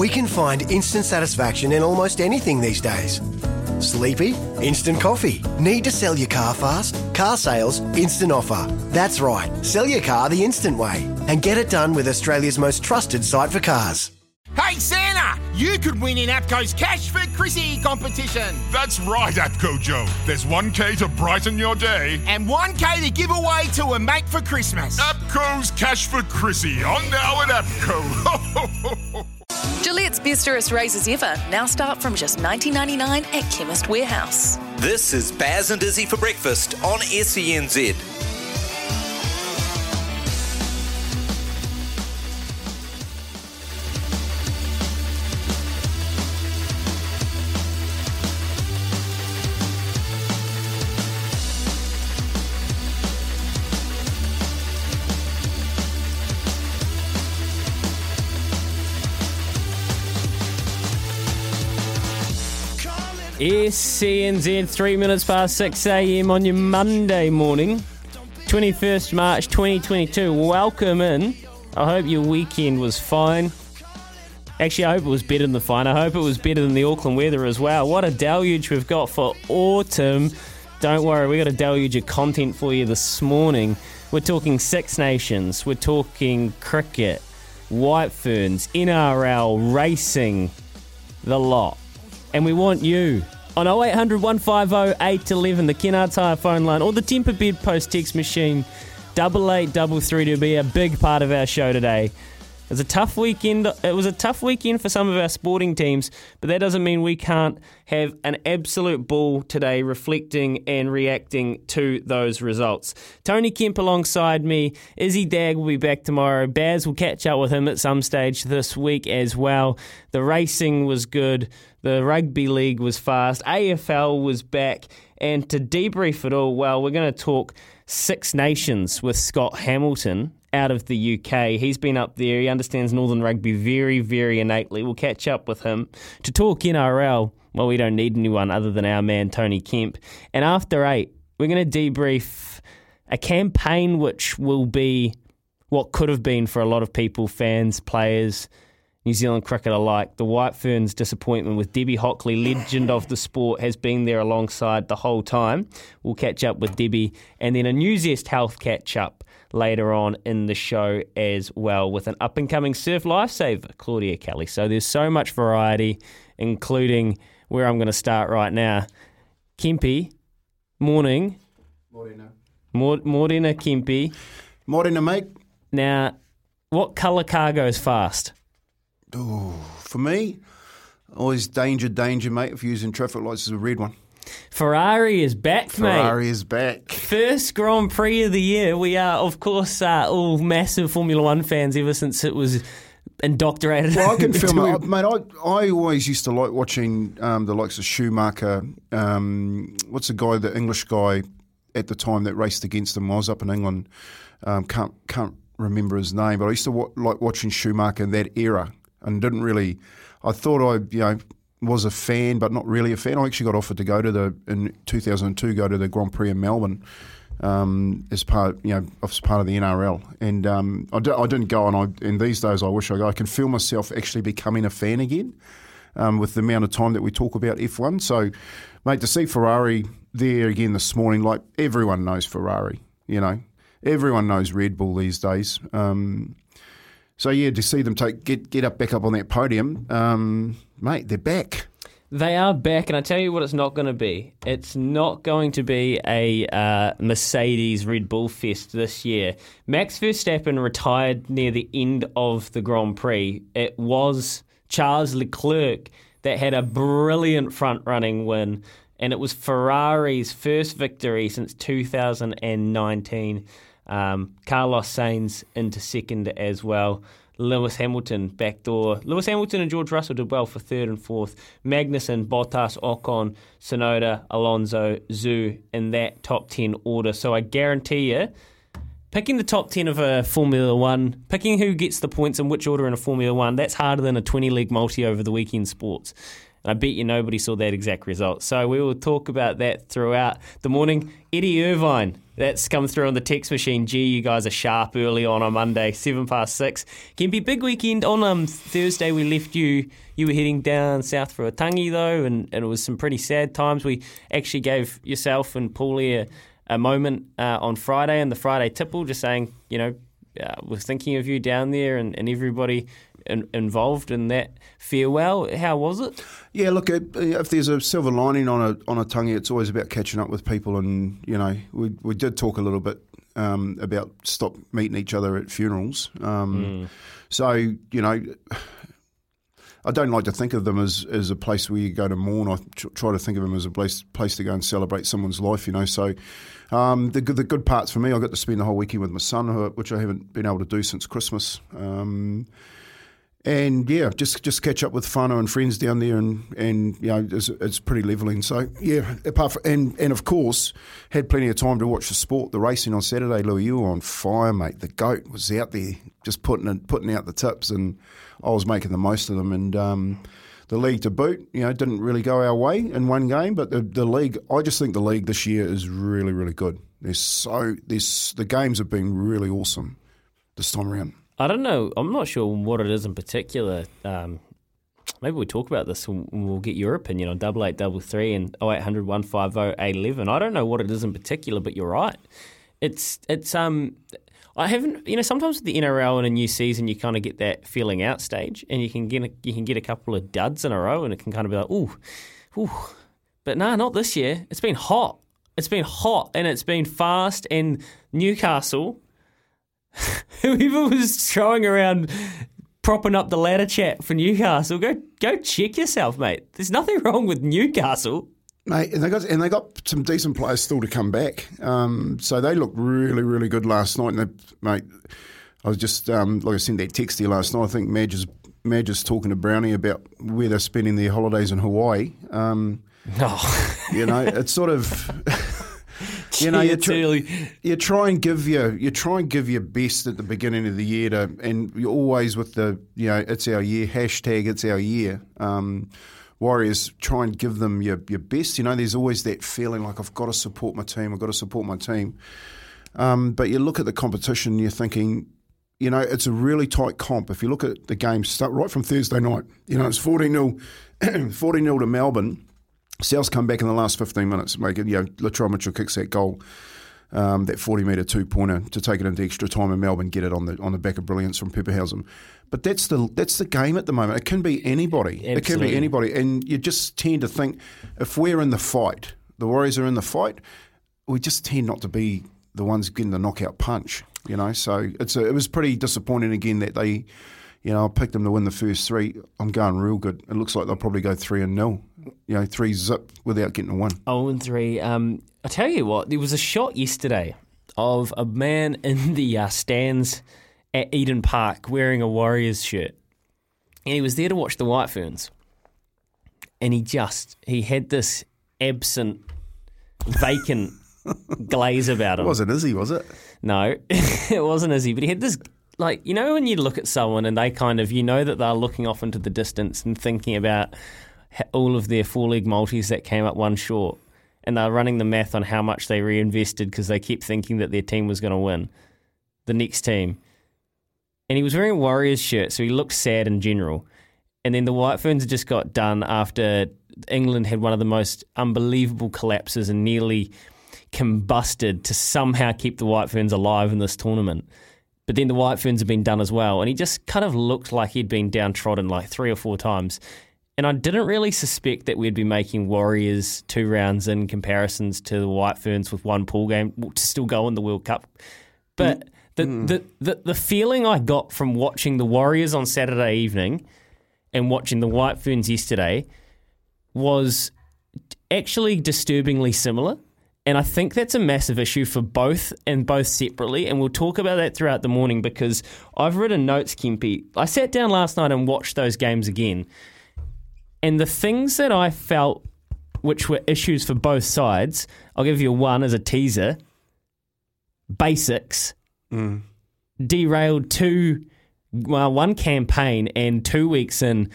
We can find instant satisfaction in almost anything these days. Sleepy? Instant coffee. Need to sell your car fast? Car sales, instant offer. That's right, sell your car the instant way and get it done with Australia's most trusted site for cars. Hey Santa, you could win in APCO's Cash for Chrissy competition. That's right, APCO Joe. There's 1K to brighten your day. And 1K to give away to a mate for Christmas. APCO's Cash for Chrissy on now at APCO. Gillette's Besterous razors ever now start from just $19.99 at Chemist Warehouse. This is Baz and Izzy for breakfast on SENZ. SENZ, three minutes past 6 a.m. on your Monday morning, 21st March 2022. Welcome in. I hope your weekend was fine. Actually, I hope it was better than the fine. I hope it was better than the Auckland weather as well. What a deluge we've got for autumn. Don't worry, we got a deluge of content for you this morning. We're talking Six Nations, we're talking cricket, White Ferns, NRL, racing, the lot and we want you on 0800 150 811, the Kennards Hire phone line, or the Temper Bed Post text machine, 8833 to be a big part of our show today. It was a tough weekend. It was a tough weekend for some of our sporting teams, but that doesn't mean we can't have an absolute ball today reflecting and reacting to those results. Tony Kemp alongside me. Izzy Dagg will be back tomorrow. Baz will catch up with him at some stage this week as well. The racing was good. The rugby league was fast. AFL was back. And to debrief it all, well, we're going to talk Six Nations with Scott Hamilton out of the UK. He's been up there. He understands Northern Rugby very, very innately. We'll catch up with him to talk NRL. Well, we don't need anyone other than our man Tony Kemp. And after eight, we're going to debrief a campaign which will be what could have been for a lot of people, fans, players, New Zealand cricket alike. The White Ferns' disappointment with Debbie Hockley, legend of the sport, has been there alongside the whole time. We'll catch up with Debbie and then a New Zest Health catch up later on in the show as well with an up and coming surf lifesaver, Claudia Kelly. So there's so much variety, including where I'm going to start right now. Kempi, morning. Morena. Morena Kempi. Morena, mate. Now, what colour car goes fast? Ooh, for me, always danger, danger, mate. If you're using traffic lights, is a red one. Ferrari is back, Ferrari mate. Ferrari is back. First Grand Prix of the year. We are, of course, uh, all massive Formula One fans ever since it was indoctrinated. Well, I can feel, mate. mate I, I always used to like watching um, the likes of Schumacher. Um, what's the guy, the English guy at the time that raced against him? I was up in England. Um, can't can't remember his name, but I used to wa- like watching Schumacher in that era and didn't really. I thought I, you know, was a fan, but not really a fan. I actually got offered to go to the in 2002, go to the Grand Prix in Melbourne um, as part, you know, as part of the NRL, and um, I, d- I didn't go. And I, in these days, I wish I go. I can feel myself actually becoming a fan again um, with the amount of time that we talk about F1. So, mate, to see Ferrari there again this morning, like everyone knows Ferrari, you know, everyone knows Red Bull these days. Um, So yeah, to see them take get get up back up on that podium, um, mate, they're back. They are back, and I tell you what, it's not going to be. It's not going to be a uh, Mercedes Red Bull fest this year. Max Verstappen retired near the end of the Grand Prix. It was Charles Leclerc that had a brilliant front running win, and it was Ferrari's first victory since 2019. Um, Carlos Sainz into second as well. Lewis Hamilton backdoor. Lewis Hamilton and George Russell did well for third and fourth. Magnussen, Bottas, Ocon, Tsunoda, Alonso, Zhou in that top 10 order. So I guarantee you, picking the top 10 of a Formula One, picking who gets the points in which order in a Formula One, that's harder than a 20 leg multi over the weekend sports. And I bet you nobody saw that exact result. So we will talk about that throughout the morning. Eddie Irvine, that's come through on the text machine. Gee, you guys are sharp early on a Monday, seven past six. Can be big weekend on um, Thursday. We left you. You were heading down south for a tangi though, and, and it was some pretty sad times. We actually gave yourself and Paulie a, a moment uh, on Friday and the Friday tipple, just saying, you know, uh, we're thinking of you down there and, and everybody in, involved in that farewell. How was it? Yeah, look, if there's a silver lining on a on a tangi, it's always about catching up with people, and you know, we we did talk a little bit um, about stop meeting each other at funerals. Um, mm. So you know. I don't like to think of them as, as a place where you go to mourn. I try to think of them as a place place to go and celebrate someone's life. You know, so um, the the good parts for me, I got to spend the whole weekend with my son, which I haven't been able to do since Christmas. Um, and yeah, just just catch up with whānau and friends down there, and, and you know it's, it's pretty levelling. So yeah, apart from, and and of course had plenty of time to watch the sport, the racing on Saturday. Louis, you were on fire, mate. The goat was out there just putting it, putting out the tips, and I was making the most of them. And um, the league to boot, you know, didn't really go our way in one game, but the the league, I just think the league this year is really really good. There's so there's the games have been really awesome this time around. I don't know. I'm not sure what it is in particular. Um, maybe we talk about this and we'll get your opinion on double eight double three and 0800 150 811. I don't know what it is in particular, but you're right. It's it's um I haven't you know sometimes with the NRL in a new season you kind of get that feeling out stage and you can get a, you can get a couple of duds in a row and it can kind of be like ooh ooh but nah not this year. It's been hot. It's been hot and it's been fast and Newcastle whoever was throwing around propping up the ladder chat for Newcastle, go go check yourself, mate. There's nothing wrong with Newcastle. Mate, and they got and they got some decent players still to come back. Um, so they looked really, really good last night. And they, mate, I was just um, like I sent that text to you last night. I think Madge is Madge is talking to Brownie about where they're spending their holidays in Hawaii. Um, oh. you know, it's sort of. You know, you, tr- you try and give your you try and give your best at the beginning of the year to, and you're always with the you know it's our year hashtag it's our year. Um, Warriors try and give them your your best. You know, there's always that feeling like I've got to support my team. I've got to support my team. Um, but you look at the competition, you're thinking, you know, it's a really tight comp. If you look at the game start right from Thursday night, you know, it's 40 0 40 0 to Melbourne. South's come back in the last 15 minutes, make it, you know, Latrell Mitchell kicks that goal, um, that 40 metre two pointer to take it into extra time and Melbourne get it on the on the back of brilliance from Papenhuyzen. But that's the that's the game at the moment. It can be anybody. Absolutely. It can be anybody. And you just tend to think if we're in the fight, the Warriors are in the fight, we just tend not to be the ones getting the knockout punch. You know, so it's a, it was pretty disappointing again that they you know, I picked them to win the first three. I'm going real good. It looks like they'll probably go three and nil. You know, three zip without getting a win. Oh and three. Um, I tell you what, there was a shot yesterday of a man in the uh, stands at Eden Park wearing a Warriors shirt, and he was there to watch the White Ferns, and he just he had this absent, vacant glaze about him. It wasn't Izzy, was it? No, it wasn't Izzy, but he had this like you know when you look at someone and they kind of you know that they're looking off into the distance and thinking about all of their four leg multis that came up one short and they're running the math on how much they reinvested because they kept thinking that their team was going to win the next team. And he was wearing a warriors shirt so he looked sad in general. And then the white ferns just got done after england had one of the most unbelievable collapses and nearly combusted to somehow keep the white ferns alive in this tournament But then the White Ferns have been done as well, and he just kind of looked like he'd been downtrodden like three or four times. And I didn't really suspect that we'd be making Warriors two rounds in comparisons to the White Ferns with one pool game to still go in the World Cup. But mm. the, mm. the, the, the feeling I got from watching the Warriors on Saturday evening and watching the White Ferns yesterday was actually disturbingly similar. And I think that's a massive issue for both and both separately. And we'll talk about that throughout the morning because I've written notes, Kempi. I sat down last night and watched those games again. And the things that I felt which were issues for both sides, I'll give you one as a teaser. Basics mm. derailed two, well, one campaign and two weeks in,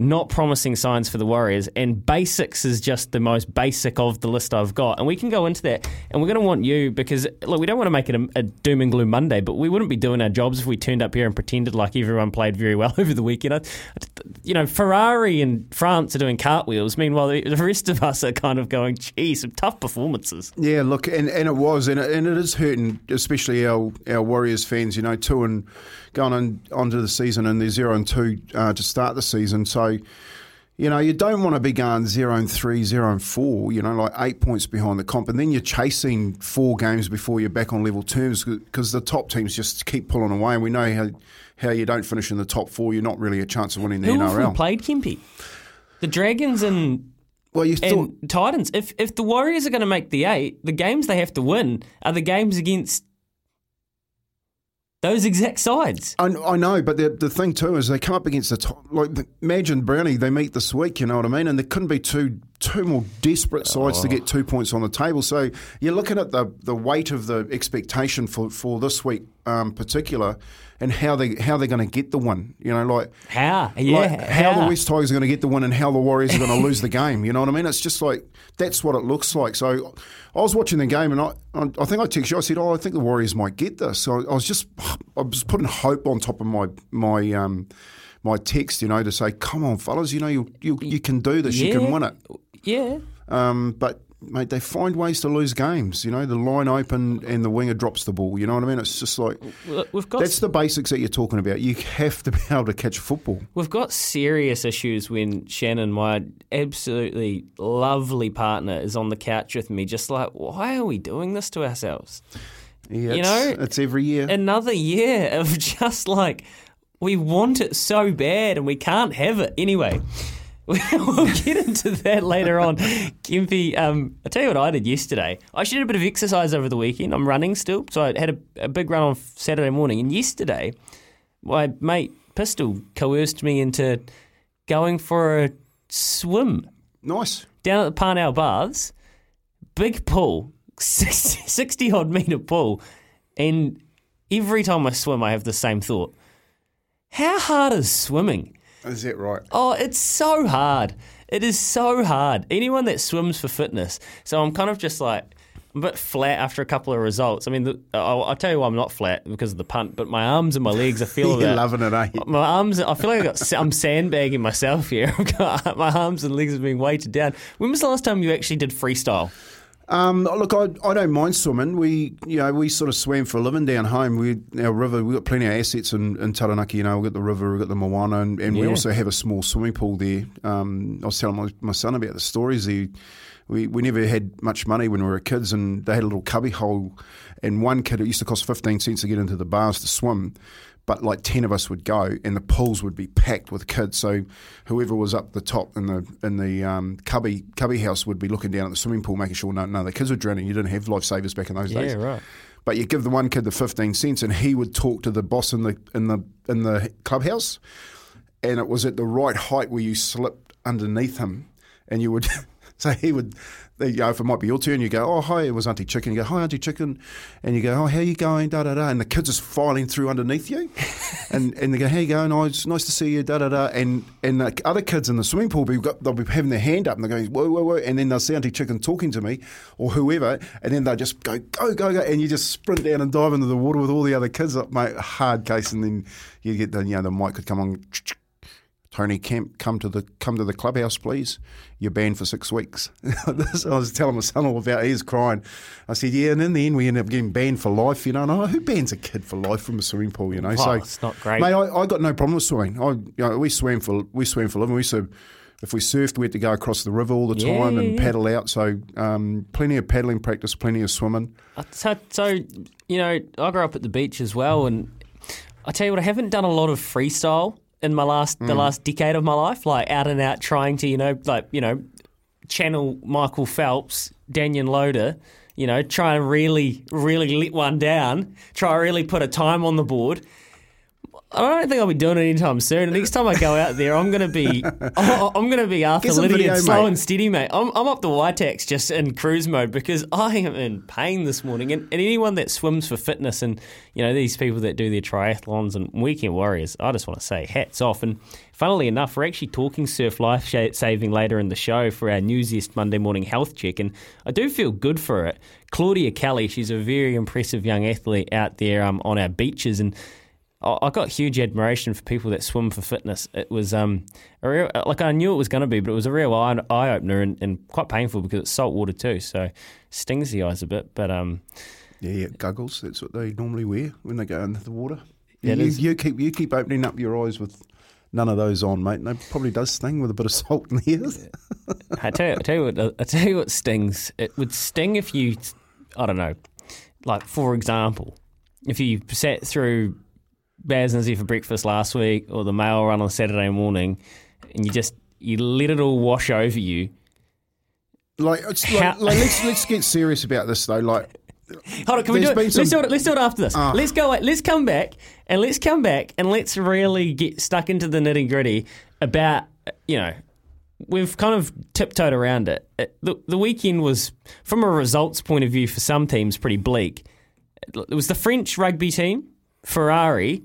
not promising signs for the Warriors. And basics is just the most basic of the list I've got. And we can go into that. And we're going to want you because, look, we don't want to make it a, a doom and gloom Monday, but we wouldn't be doing our jobs if we turned up here and pretended like everyone played very well over the weekend. I, you know, Ferrari and France are doing cartwheels. Meanwhile, the, rest of us are kind of going, gee, some tough performances. Yeah, look, and, and it was, and it, and it is hurting, especially our, our Warriors fans. You know, two and going on onto the season, and they're zero and two uh, to start the season. So, you know, you don't want to be going zero and three, zero and four. You know, like eight points behind the comp, and then you're chasing four games before you're back on level terms because the top teams just keep pulling away, and we know how how you don't finish in the top four, you're not really a chance of winning the Who NRL. we played, Kimpy? The Dragons and well, you thought and Titans. If if the Warriors are going to make the eight, the games they have to win are the games against those exact sides. I, I know, but the the thing too is they come up against the top. Like imagine Brownie, they meet this week. You know what I mean? And there couldn't be two two more desperate sides to get two points on the table. So you're looking at the the weight of the expectation for for this week, um, particular, and how they how they're going to get the win. You know, like How? Yeah, like how, how? the West Tigers are going to get the win and how the Warriors are going to lose the game. You know what I mean? It's just like that's what it looks like. So I was watching the game and I, I think I texted you. I said, "Oh, I think the Warriors might get this." So I was just I was putting hope on top of my my um, my text, you know, to say, "Come on, fellas, you know you you, you can do this. You can win it." Yeah. Um, but mate, they find ways to lose games. You know, the line open and the winger drops the ball. You know what I mean? It's just like We've got that's the basics that you're talking about. You have to be able to catch football. We've got serious issues when Shannon, my absolutely lovely partner, is on the couch with me, just like, why are we doing this to ourselves? Yeah, You know, it's every year. Another year of just like, we want it so bad and we can't have it. Anyway, we'll get into that later on. Kimpy, um, I'll tell you what I did yesterday. I actually did a bit of exercise over the weekend. I'm running still, so I had a, a big run on Saturday morning. And yesterday, my mate Pistol coerced me into going for a swim nice. down at the Parnell Baths. Big pool, 60, 60 odd metre pool. And every time I swim, I have the same thought. How hard is swimming? Is that right? Oh, it's so hard. It is so hard. Anyone that swims for fitness. So I'm kind of just like, I'm a bit flat after a couple of results. I mean, the, I'll, I'll tell you why I'm not flat because of the punt, but my arms and my legs, I feel You're loving it, eh? my arms. I feel like I got. I'm sandbagging myself here. My arms and legs are being weighted down. When was the last time you actually did freestyle? Um, look, I, I don't mind swimming. We, you know, we sort of swam for a living down home. We, our river, we've got plenty of assets in, in Taranaki. You know, we've got the river, we've got the Moana, and, and we also have a small swimming pool there. Um, I was telling my, my son about the stories. We, we never had much money when we were kids, and they had a little cubby hole. And one kid, it used to cost 15 cents to get into the bars to swim. But like 10 of us would go, and the pools would be packed with kids. So whoever was up the top in the in the um, cubby cubby house would be looking down at the swimming pool, making sure no, no, the kids were drowning. You didn't have lifesavers back in those days. right. But you give the one kid the fifteen cents, and he would talk to the boss in the in the in the clubhouse, and it was at the right height where you slipped underneath him, and you would. So he would, you know, if it might be your turn, you go, oh, hi, it was Auntie Chicken. You go, hi, Auntie Chicken. And you go, oh, how you going, da, da, da. And the kids are filing through underneath you. and and they go, how you going? Oh, it's nice to see you, da, da, da. And and the other kids in the swimming pool, they'll be having their hand up and they're going, whoa, whoa, whoa. And then they'll see Auntie Chicken talking to me or whoever. And then they'll just go, go, go, go. And you just sprint down and dive into the water with all the other kids up, mate. Hard case. And then you get the, you know, the mic could come on. Tony Kemp, come to the come to the clubhouse, please. You're banned for six weeks. I was telling my son all about. it. He was crying. I said, yeah, and in the end, we ended up getting banned for life. You know, and I, who bans a kid for life from a swimming pool? You know, Well, so it's not great. Mate, I, I got no problem with swimming. I, you know, we swam for we swam for a living. We used to, if we surfed, we had to go across the river all the Yeah, time and yeah. paddle out. So um, plenty of paddling practice, plenty of swimming. Uh, So, so, you know, I grew up at the beach as well, and I tell you what, I haven't done a lot of freestyle in my last the mm. last decade of my life, like out and out trying to, you know, like you know, channel Michael Phelps, Danyon Loader, you know, try and really, really lit one down, try really put a time on the board. I don't think I'll be doing it anytime soon. Next time I go out there, I'm going to be, I'm going to be after Get some Lydia, video, slow mate. and steady, mate. I'm, I'm up the YTEX just in cruise mode because I am in pain this morning. And, and anyone that swims for fitness and, you know, these people that do their triathlons and weekend warriors, I just want to say hats off. And funnily enough, we're actually talking surf life saving later in the show for our Newsiest Monday morning health check. And I do feel good for it. Claudia Kelly, she's a very impressive young athlete out there um, on our beaches. And I I got huge admiration for people that swim for fitness. It was um, a real, like I knew it was going to be, but it was a real eye, eye opener and, and quite painful because it's salt water too, so stings the eyes a bit. But um, Yeah, yeah, goggles. That's what they normally wear when they go into the water. Yeah, you, you keep you keep opening up your eyes with none of those on, mate. And it probably does sting with a bit of salt in there. I tell you, I tell you what, I tell you what stings. It would sting if you, I don't know, like for example, if you sat through Baz and Izzy for breakfast last week or the mail run on Saturday morning, and you just you let it all wash over you. Like, How- like, like let's let's get serious about this though. Like, Hold on, can we do it? Let's some- do it. Let's do it after this. Ah. let's go. Let's come back and let's come back and let's really get stuck into the nitty gritty about you know we've kind of tiptoed around it. It- The, the weekend was, from a results point of view, for some teams pretty bleak. It was the French rugby team, Ferrari,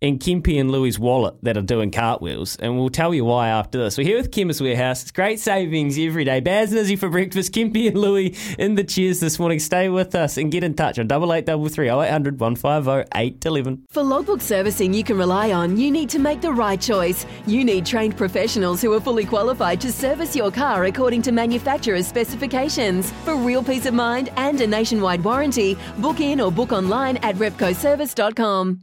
and Kempe and Louis Wallet that are doing cartwheels, and we'll tell you why after this. We're here with Chemist Warehouse. It's great savings every day. Baz and Izzy for breakfast. Kempe and Louis in the cheers this morning. Stay with us and get in touch on double eight double three oh eight hundred one five oh eight eleven. For logbook servicing you can rely on, you need to make the right choice. You need trained professionals who are fully qualified to service your car according to manufacturer's specifications. For real peace of mind and a nationwide warranty, book in or book online at repcoservice.com.